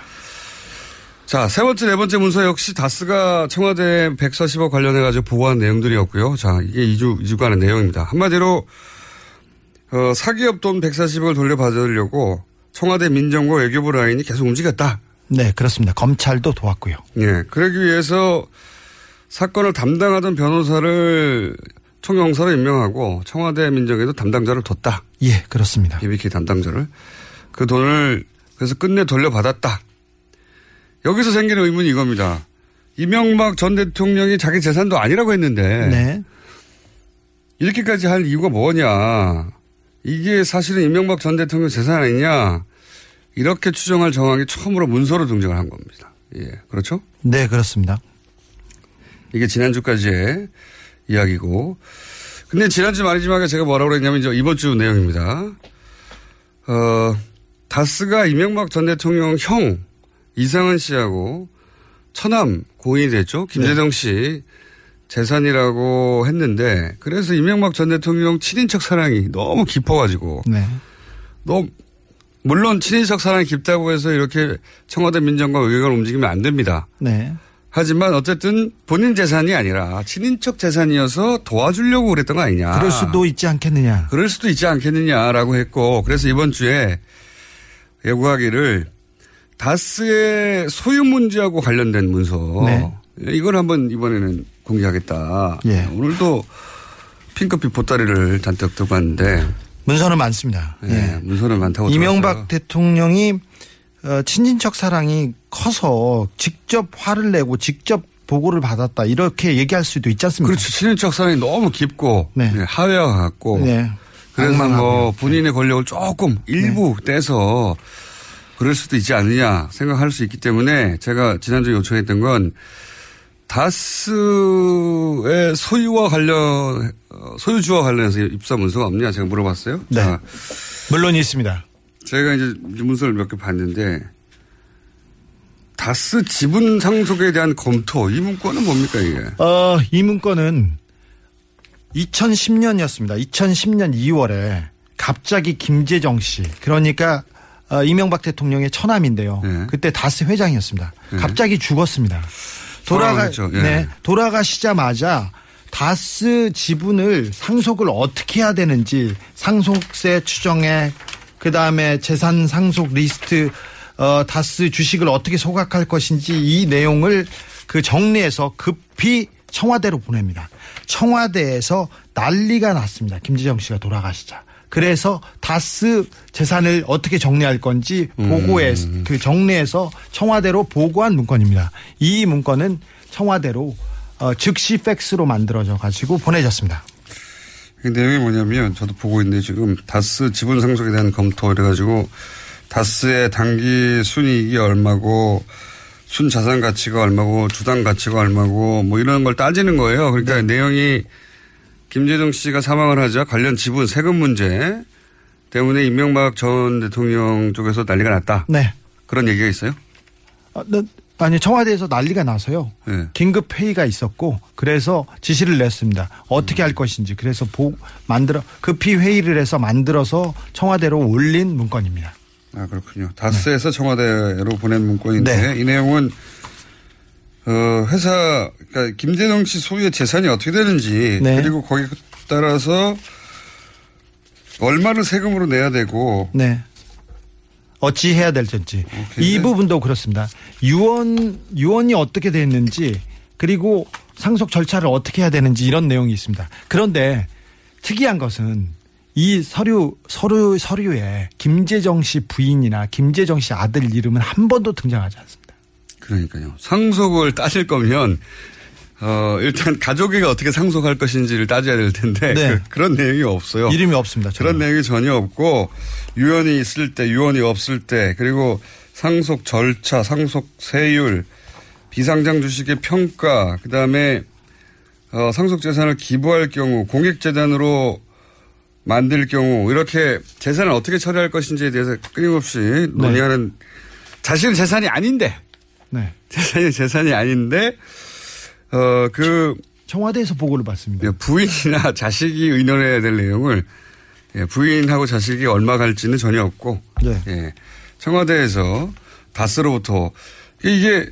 자, 세 번째, 네 번째 문서 역시 다스가 청와대 140억 관련해가지고 보고한 내용들이었고요. 자, 이게 2주, 2주간의 내용입니다. 한마디로, 어, 사기업 돈 140억을 돌려받으려고 청와대 민정과 외교부 라인이 계속 움직였다. 네, 그렇습니다. 검찰도 도왔고요. 예. 그러기 위해서 사건을 담당하던 변호사를 총영사로 임명하고 청와대 민정에도 담당자를 뒀다. 예, 그렇습니다. BBK 담당자를. 그 돈을 그래서 끝내 돌려받았다. 여기서 생기는 의문이 이겁니다. 이명박 전 대통령이 자기 재산도 아니라고 했는데 네. 이렇게까지 할 이유가 뭐냐. 이게 사실은 이명박 전 대통령 재산 아니냐. 이렇게 추정할 정황이 처음으로 문서로 등장을 한 겁니다. 예. 그렇죠? 네, 그렇습니다. 이게 지난주까지의 이야기고. 근데 지난주 말이지만 제가 뭐라고 그랬냐면 이제 이번 주 내용입니다. 어, 다스가 이명박 전 대통령 형 이상은 씨하고 처남 고인이 됐죠. 김재동 씨 재산이라고 했는데 그래서 이명박 전 대통령 친인척 사랑이 너무 깊어가지고 네. 너 물론 친인척 사랑이 깊다고 해서 이렇게 청와대 민정과 외교관을 움직이면 안 됩니다. 네. 하지만 어쨌든 본인 재산이 아니라 친인척 재산이어서 도와주려고 그랬던 거 아니냐. 그럴 수도 있지 않겠느냐. 그럴 수도 있지 않겠느냐라고 했고 그래서 이번 주에 요구하기를 다스의 소유 문제하고 관련된 문서 네. 이걸 한번 이번에는 공개하겠다. 예. 오늘도 핑크빛 보따리를 잔뜩 들고 왔는데 문서는 많습니다. 예, 예. 문서는 많다고 이명박 대통령이 어, 친인척 사랑이 커서 직접 화를 내고 직접 보고를 받았다 이렇게 얘기할 수도 있지 않습니까? 그렇죠. 친인척 사랑이 너무 깊고 예, 하회와 같고 네. 그래서 뭐 악망하고요. 본인의 권력을 조금 일부 떼서 그럴 수도 있지 않느냐 생각할 수 있기 때문에 제가 지난주에 요청했던 건 다스의 소유와 관련 어, 소유주와 관련해서 입사 문서가 없냐 제가 물어봤어요. 네. 자, 물론 있습니다. 제가 이제 문서를 몇 개 봤는데 다스 지분 상속에 대한 검토 이 문건은 뭡니까 이게? 어, 이 문건은 2010년이었습니다. 2010년 2월에 갑자기 김재정 씨, 그러니까 어, 이명박 대통령의 처남인데요. 그때 다스 회장이었습니다. 갑자기 죽었습니다. 돌아가, 네. 돌아가셨죠. 예. 네, 돌아가시자마자 다스 지분을 상속을 어떻게 해야 되는지 상속세 추정액, 그 다음에 재산 상속 리스트, 어, 다스 주식을 어떻게 소각할 것인지 이 내용을 그 정리해서 급히 청와대로 보냅니다. 청와대에서 난리가 났습니다. 김지정 씨가 돌아가시자. 그래서 다스 재산을 어떻게 정리할 건지 보고해 그 정리해서 청와대로 보고한 문건입니다. 이 문건은 청와대로 어, 즉시 팩스로 만들어져 가지고 보내졌습니다. 그 내용이 뭐냐면 저도 보고 있는데 지금 다스 지분 상속에 대한 검토 이래가지고 다스의 단기 순이익이 얼마고 순 자산 가치가 얼마고 주당 가치가 얼마고 뭐 이런 걸 따지는 거예요. 그러니까 내용이 김재정 씨가 사망을 하자 관련 지분 세금 문제 때문에 이명박 전 대통령 쪽에서 난리가 났다. 네. 그런 얘기가 있어요? 아, 네, 아니 청와대에서 난리가 나서요. 네. 긴급 회의가 있었고 그래서 지시를 냈습니다. 어떻게 할 것인지 그래서 보 만들어 급히 회의를 해서 만들어서 청와대로 올린 문건입니다. 아 그렇군요. 다스에서 청와대로 보낸 문건인데 이 내용은 어, 회사 그러니까 김재동 씨 소유의 재산이 어떻게 되는지 네. 그리고 거기에 따라서 얼마를 세금으로 내야 되고 네. 어찌 해야 될지 이 부분도 그렇습니다. 유언 유언이 어떻게 됐는지 그리고 상속 절차를 어떻게 해야 되는지 이런 내용이 있습니다. 그런데 특이한 것은 이 서류 서류 서류에 김재정 씨 부인이나 김재정 씨 아들 이름은 한 번도 등장하지 않습니다. 그러니까요. 상속을 따질 거면 어, 일단 가족에게 어떻게 상속할 것인지를 따져야 될 텐데 네. 그, 런 내용이 없어요. 이름이 없습니다. 그런 내용이 전혀 없고 유언이 있을 때 유언이 없을 때 그리고 상속 절차, 상속 세율, 비상장 주식의 평가, 그 다음에 어, 상속 재산을 기부할 경우 공익 재단으로 만들 경우 이렇게 재산을 어떻게 처리할 것인지에 대해서 끊임없이 논의하는 자신은 재산이 아닌데 네. 재산이 재산이 아닌데 어 그 청와대에서 보고를 받습니다. 부인이나 자식이 의논해야 될 내용을 예, 부인하고 자식이 얼마 갈지는 전혀 없고 네. 예, 청와대에서 다스로부터 이게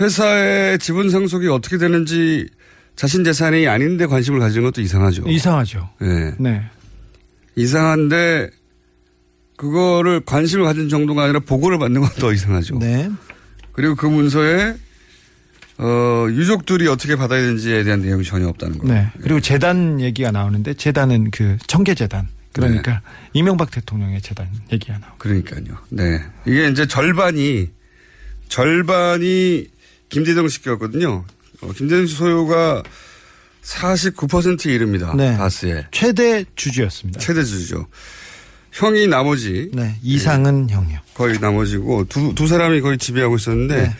회사의 지분 상속이 어떻게 되는지 자신 재산이 아닌데 관심을 가지는 것도 이상하죠. 이상하죠. 예. 네. 이상한데 그거를 관심을 가진 정도가 아니라 보고를 받는 건 더 이상하죠. 네. 그리고 그 문서에 어, 유족들이 어떻게 받아야 되는지에 대한 내용이 전혀 없다는 거예요. 네. 그리고 재단 얘기가 나오는데 재단은 그 청계 재단. 그러니까 이명박 대통령의 재단 얘기가 나오고. 그러니까요. 네. 이게 이제 절반이 절반이 김재정 씨 거거든요. 어, 씨 소유가 49%에 이릅니다. 네. 다스에. 최대 주주였습니다. 최대 주주죠. 형이 나머지. 네. 이상은 형이요. 거의 나머지고 두, 두 사람이 거의 지배하고 있었는데 네.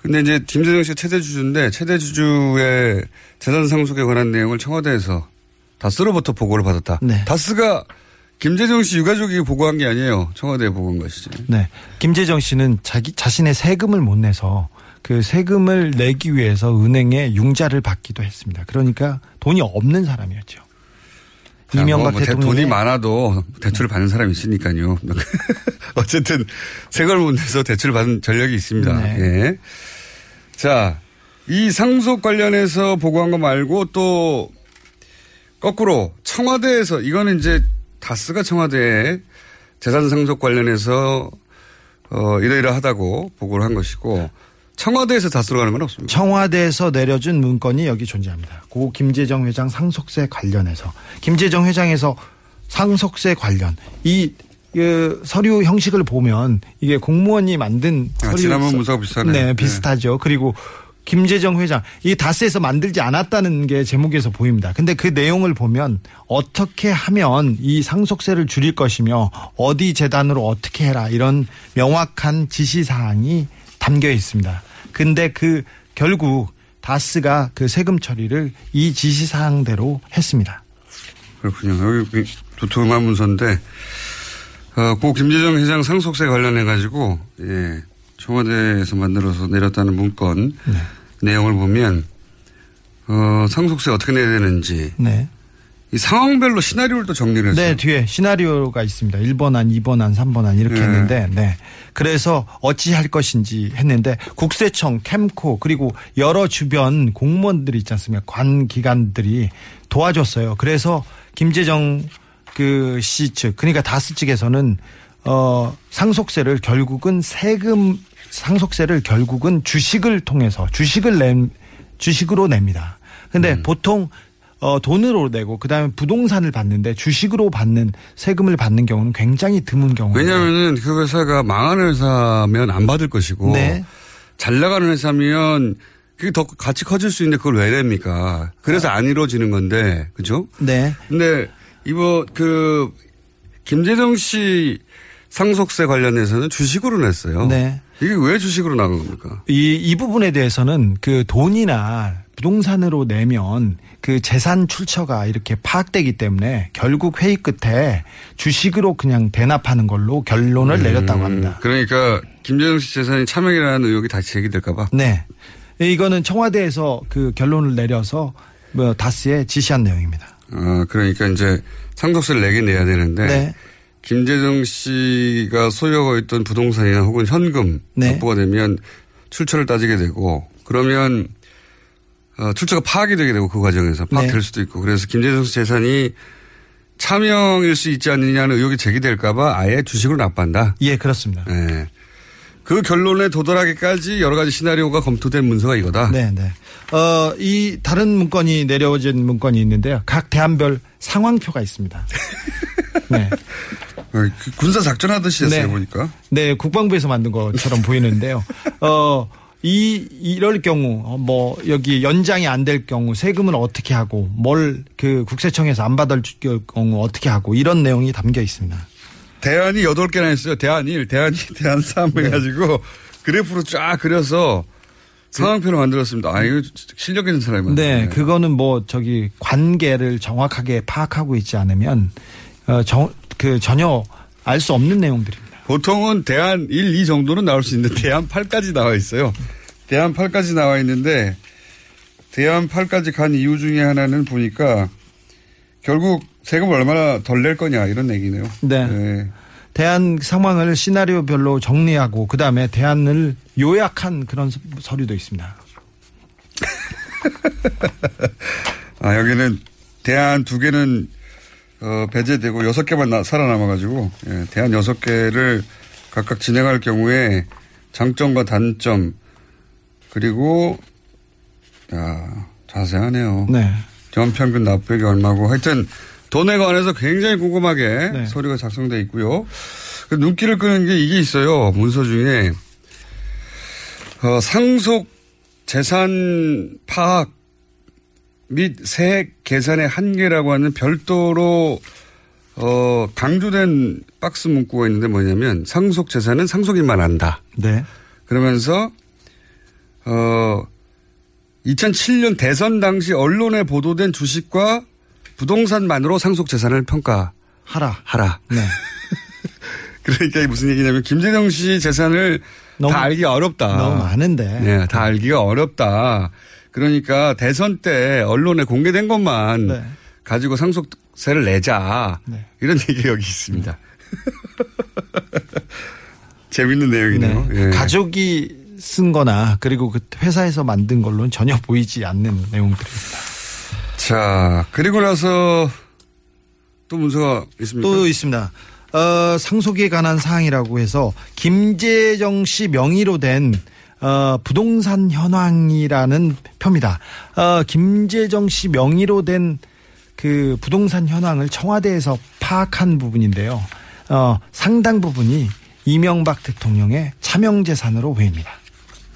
근데 이제 김재정 씨가 최대 주주인데 최대 주주의 재산 상속에 관한 내용을 청와대에서 다스로부터 보고를 받았다. 네. 다스가 김재정 씨 유가족이 보고한 게 아니에요. 청와대에 보고한 것이지. 네. 김재정 씨는 자기 자신의 세금을 못 내서 그 세금을 내기 위해서 은행에 융자를 받기도 했습니다. 그러니까 돈이 없는 사람이었죠. 자, 이명박 뭐, 뭐 대- 대통령이 돈이 많아도 대출을 받는 사람이 있으니까요. 어쨌든 세금을 못 내서 대출을 받은 전력이 있습니다. 네. 예. 자, 이 상속 관련해서 보고한 거 말고 또 거꾸로 청와대에서 이거는 이제 다스가 청와대에 재산 상속 관련해서 어, 이러이러하다고 보고를 한 것이고 청와대에서 다스러 가는 건 없습니다. 청와대에서 내려준 문건이 여기 존재합니다. 고 김재정 회장 상속세 관련해서 김재정 회장에서 상속세 관련 이 그, 서류 형식을 보면 이게 공무원이 만든 아, 서류 지난번 문서가 비슷하네요. 네, 네. 비슷하죠. 그리고 김재정 회장 이 다스에서 만들지 않았다는 게 제목에서 보입니다. 근데 그 내용을 보면 어떻게 하면 이 상속세를 줄일 것이며 어디 재단으로 어떻게 해라 이런 명확한 지시 사항이 담겨 있습니다. 근데 그 결국 다스가 그 세금 처리를 이 지시 사항대로 했습니다. 그렇군요. 여기 두툼한 문서인데 어, 고 김재정 회장 상속세 관련해 가지고 예, 청와대에서 만들어서 내렸다는 문건 네. 내용을 보면 어, 상속세 어떻게 내야 되는지 네. 이 상황별로 시나리오를 또 정리를 했어요. 네, 뒤에 시나리오가 있습니다. 1번 안, 2번 안, 3번 안 이렇게 네. 했는데, 네. 그래서 어찌 할 것인지 했는데, 국세청, 캠코, 그리고 여러 주변 공무원들이 있지 않습니까? 관 기관들이 도와줬어요. 그래서 김재정 그 씨 측, 그러니까 다스 측에서는 어, 상속세를 결국은 세금, 상속세를 결국은 주식을 통해서 주식을 낸, 주식으로 냅니다. 근데 음. 보통 어, 돈으로 내고 그다음에 부동산을 받는데 주식으로 받는 세금을 받는 경우는 굉장히 드문 경우예요. 왜냐하면은 그 회사가 망하는 회사면 안 받을 것이고 네. 잘 나가는 회사면 그게 더 같이 커질 수 있는데 그걸 왜 냅니까? 그래서 안 이루어지는 건데 그죠? 네. 근데 이번 그 김재정 씨 상속세 관련해서는 주식으로 냈어요. 네. 이게 왜 주식으로 나간 겁니까? 이, 이 부분에 대해서는 그 돈이나 부동산으로 내면 그 재산 출처가 이렇게 파악되기 때문에 결국 회의 끝에 주식으로 그냥 대납하는 걸로 결론을 내렸다고 합니다. 그러니까 김재정 씨 재산이 차명이라는 의혹이 다시 제기될까봐. 네. 이거는 청와대에서 그 결론을 내려서 뭐 다스에 지시한 내용입니다. 아, 그러니까 이제 상속세를 내긴 내야 되는데 네. 김재정 씨가 소유하고 있던 부동산이나 혹은 현금 네. 확보가 되면 출처를 따지게 되고 그러면 어, 출처가 파악이 되게 되고 그 과정에서 파악될 네. 수도 있고 그래서 김재정 씨 재산이 차명일 수 있지 않느냐는 의혹이 제기될까봐 아예 주식으로 납부한다. 예, 그렇습니다. 네. 그 결론에 도달하기까지 여러 가지 시나리오가 검토된 문서가 이거다. 네, 네. 어, 이 다른 문건이 내려진 문건이 있는데요. 각 대안별 상황표가 있습니다. 네. 그 군사 작전하듯이 했어요 네. 보니까. 네, 국방부에서 만든 것처럼 보이는데요. 어, 이, 이럴 경우, 어, 뭐, 여기 연장이 안 될 경우 세금을 어떻게 하고, 뭘 그 국세청에서 안 받을 경우 어떻게 하고, 이런 내용이 담겨 있습니다. 대안이 8개나 있어요. 대안 1, 대안 2, 대안 3 네. 해가지고 그래프로 쫙 그려서 상황표를 만들었습니다. 아, 이거 실력 있는 사람이 많네. 네, 그거는 뭐, 저기, 관계를 정확하게 파악하고 있지 않으면, 어, 정, 그 전혀 알 수 없는 내용들입니다. 보통은 대안 1, 2 정도는 나올 수 있는데 대안 8까지 나와 있어요. 대안 8까지 나와 있는데 대안 8까지 간 이유 중에 하나는 보니까 결국 세금을 얼마나 덜 낼 거냐 이런 얘기네요. 네. 대안 상황을 시나리오별로 정리하고 그 다음에 대안을 요약한 그런 서- 서류도 있습니다. 아, 여기는 대안 두 개는 어, 배제되고 여섯 개만 나- 살아남아가지고 예, 대안 여섯 개를 각각 진행할 경우에 장점과 단점 그리고 야, 자세하네요. 네. 연평균 납부액이 얼마고 하여튼 돈에 관해서 굉장히 꼼꼼하게 네. 서류가 작성돼 있고요. 그 눈길을 끄는 게 이게 있어요. 문서 중에 어, 상속 재산 파악 및 세액 계산의 한계라고 하는 별도로 어, 강조된 박스 문구가 있는데 뭐냐면 상속 재산은 상속인만 한다. 네. 그러면서 어 2007년 대선 당시 언론에 보도된 주식과 부동산만으로 상속 재산을 평가하라. 하라. 네. 그러니까 이게 무슨 얘기냐면 김재정 씨 재산을 너무- 다 알기가 어렵다. 너무 많은데. 네, 다 알기가 어렵다. 그러니까 대선 때 언론에 공개된 것만 네. 가지고 상속세를 내자. 이런 얘기가 여기 있습니다. 재밌는 내용이네요. 네. 예. 가족이 쓴 거나 그리고 그 회사에서 만든 걸로는 전혀 보이지 않는 내용들입니다. 자, 그리고 나서 또 문서가 있습니까? 또 있습니다. 어, 상속에 관한 사항이라고 해서 김재정 씨 명의로 된 어, 부동산 현황이라는 표입니다. 어, 김재정 씨 명의로 된 그 부동산 현황을 청와대에서 파악한 부분인데요. 어, 상당 부분이 이명박 대통령의 차명재산으로 보입니다.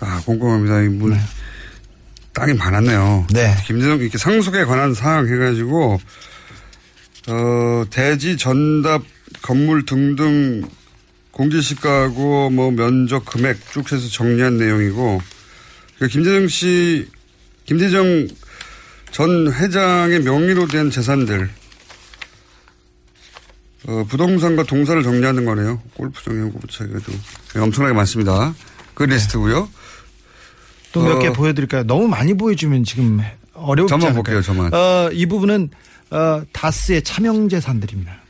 아, 꼼꼼합니다. 이 물, 땅이 많았네요. 네. 김재동 이렇게 상속에 관한 사항 해가지고, 어, 대지 전답 건물 등등 공제시가하고 뭐 면적 금액 쭉 해서 정리한 내용이고, 그 김재정 씨, 김재정 전 회장의 명의로 된 재산들, 어, 부동산과 동사를 정리하는 거네요. 골프장 연구부처에도 엄청나게 많습니다. 그 리스트고요. 또 몇개 어, 보여드릴까요? 너무 많이 보여주면 지금 어렵지 저만? 볼게요, 저만. 어, 이 부분은 어, 다스의 차명 재산들입니다.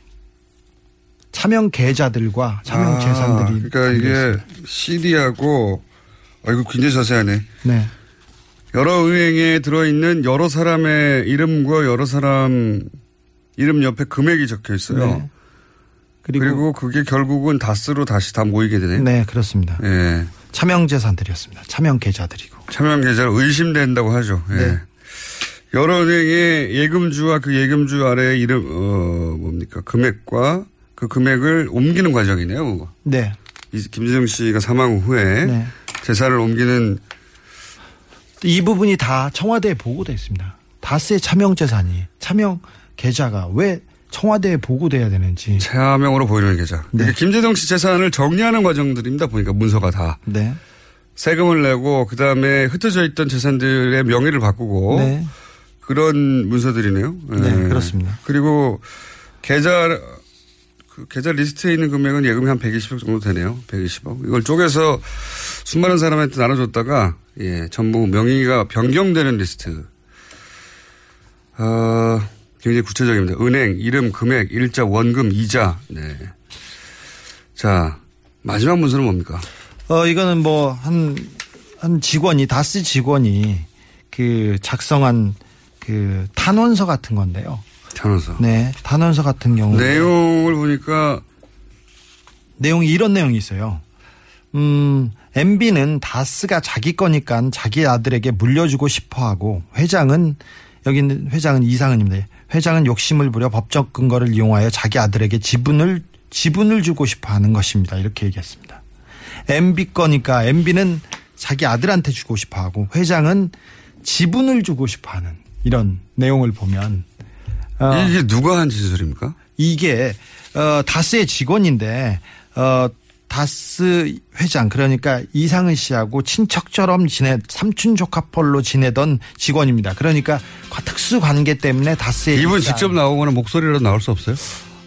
차명 계좌들과 차명 아, 재산들이 그러니까 이게 CD하고 어, 이거 굉장히 자세하네. 네. 여러 은행에 들어있는 여러 사람의 이름과 여러 사람 이름 옆에 금액이 적혀 있어요. 네. 그리고, 그게 결국은 다스로 다시 다 모이게 되네. 네, 그렇습니다. 예. 차명 재산들이었습니다. 차명 계좌들이고. 차명 계좌를 의심된다고 하죠. 예. 네. 여러 은행의 예금주와 그 예금주 아래 이름 어 뭡니까 금액과 그 금액을 옮기는 과정이네요. 그거. 네. 이 김재정 씨가 사망 후에 네. 재산을 옮기는 이 부분이 다 청와대에 보고돼 있습니다. 다스의 차명 재산이 차명 계좌가 왜 청와대에 보고돼야 되는지. 차명으로 보이는 계좌. 네. 그러니까 김재정 씨 재산을 정리하는 과정들입니다. 보니까 문서가 다. 네. 세금을 내고 그 다음에 흩어져 있던 재산들의 명의를 바꾸고 네. 그런 문서들이네요. 네, 그렇습니다. 그리고 계좌 그 계좌 리스트에 있는 금액은 예금이 한 120억 정도 되네요. 120억. 이걸 쪼개서 수많은 사람한테 나눠줬다가 예 전부 명의가 변경되는 리스트. 어, 굉장히 구체적입니다. 은행, 이름, 금액, 일자, 원금, 이자. 네. 자 마지막 문서는 뭡니까? 어, 이거는 뭐, 한, 한 직원이, 다스 직원이 그 작성한 그 탄원서 같은 건데요. 탄원서. 네. 탄원서 같은 경우. 내용을 보니까 내용이 이런 내용이 있어요. 음, MB는 다스가 자기 거니까 자기 아들에게 물려주고 싶어 하고 회장은 여기는 회장은 이상은입니다. 회장은 욕심을 부려 법적 근거를 이용하여 자기 아들에게 지분을 지분을 주고 싶어 하는 것입니다. 이렇게 얘기했습니다. MB 거니까 MB는 자기 아들한테 주고 싶어 하고 회장은 지분을 주고 싶어 하는 이런 내용을 보면 어, 이게 누가 한 진술입니까? 이게 어 다스의 직원인데 어 다스 회장 그러니까 이상은 씨하고 친척처럼 지내 삼촌 조카뻘로 지내던 직원입니다. 그러니까 특수 관계 때문에 다스의 이분 입장- 직접 나오거나 목소리로 나올 수 없어요?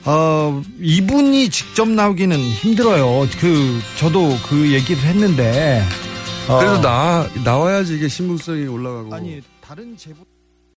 어 이분이 직접 나오기는 힘들어요. 그 저도 그 얘기를 했는데 어, 그래도 나 나와야지 이게 신분성이 올라가고. 아니 다른 제보